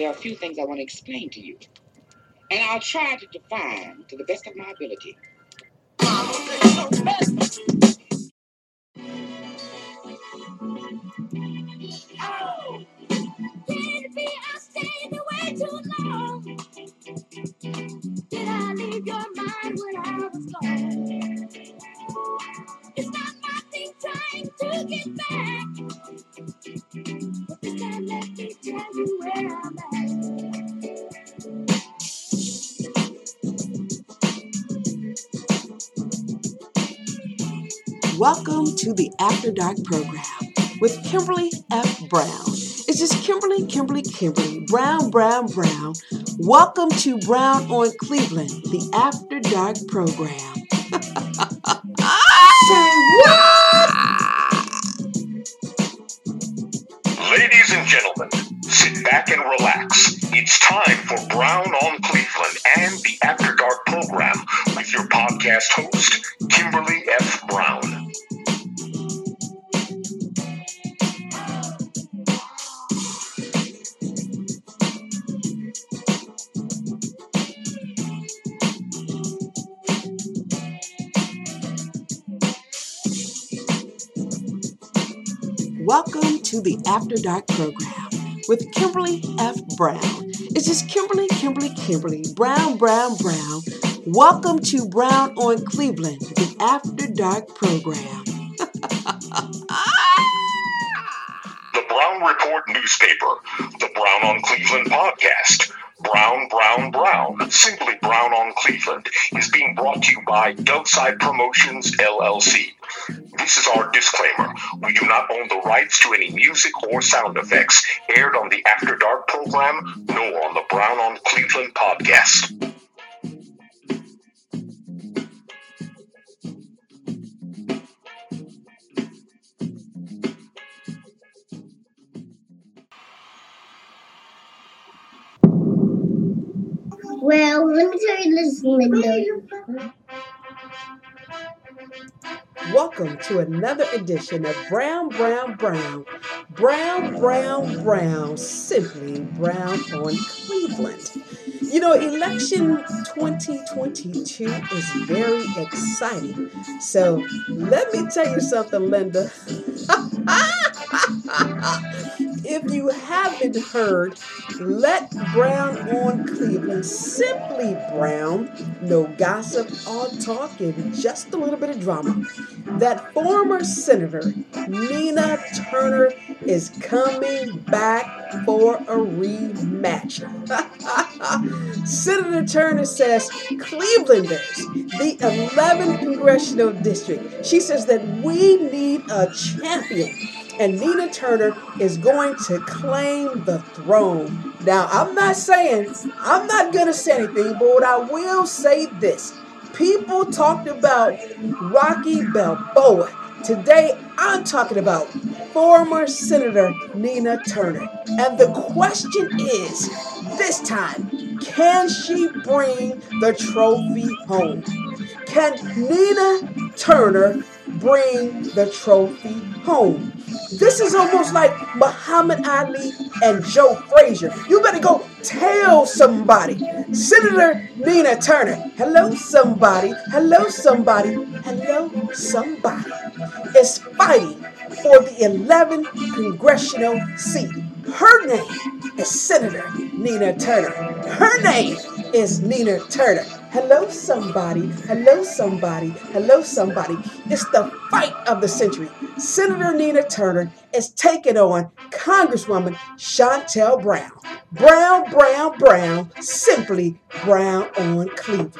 there are a few things I want to explain to you. And I'll try to define to the best of my ability. Welcome to the After Dark program with Kimberly F. Brown. It's just Kimberly, Kimberly, Kimberly, Brown, Brown, Brown. Welcome to Brown on Cleveland, the After Dark program. Ladies and gentlemen, sit back and relax. It's time for Brown on Cleveland and the After Dark program with your podcast host, Welcome to the After Dark program with Kimberly F. Brown. It's just Kimberly, Kimberly, Kimberly, Brown, Brown, Brown. Welcome to Brown on Cleveland, the After Dark program. The Brown Report newspaper, the Brown on Cleveland podcast, Brown, Brown, Brown, simply Brown on Cleveland, is being brought to you by Dowside Promotions LLC. This is our disclaimer. We do not own the rights to any music or sound effects aired on the After Dark program, nor on the Brown on Cleveland podcast. Well, let me tell you this, Linda. Welcome to another edition of Brown, Brown, Brown. Brown, Brown, Brown. Simply Brown on Cleveland. You know, election 2022 is very exciting. So let me tell you something, Linda. if you haven't heard, let Brown on Cleveland, simply Brown, no gossip. Or talking, just a little bit of drama. That former Senator Nina Turner is coming back for a rematch. Senator Turner says Clevelanders, the 11th congressional district, she says that we need a champion and Nina Turner is going to claim the throne. Now, I'm not saying, I'm not going to say anything, but what I will say this. People talked about Rocky Balboa. Today, I'm talking about former Senator Nina Turner. And the question is this time, can she bring the trophy home? Can Nina Turner bring the trophy home? This is almost like Muhammad Ali and Joe Frazier. You better go tell somebody. Senator Nina Turner. Hello, somebody. Hello, somebody. Hello, somebody. Is fighting for the 11th congressional seat. Her name is Senator Nina Turner. Her name is Nina Turner. Hello, somebody. Hello, somebody. Hello, somebody. It's the fight of the century. Senator Nina Turner is taking on Congresswoman Shontel Brown. Brown, Brown, Brown, simply Brown on Cleveland.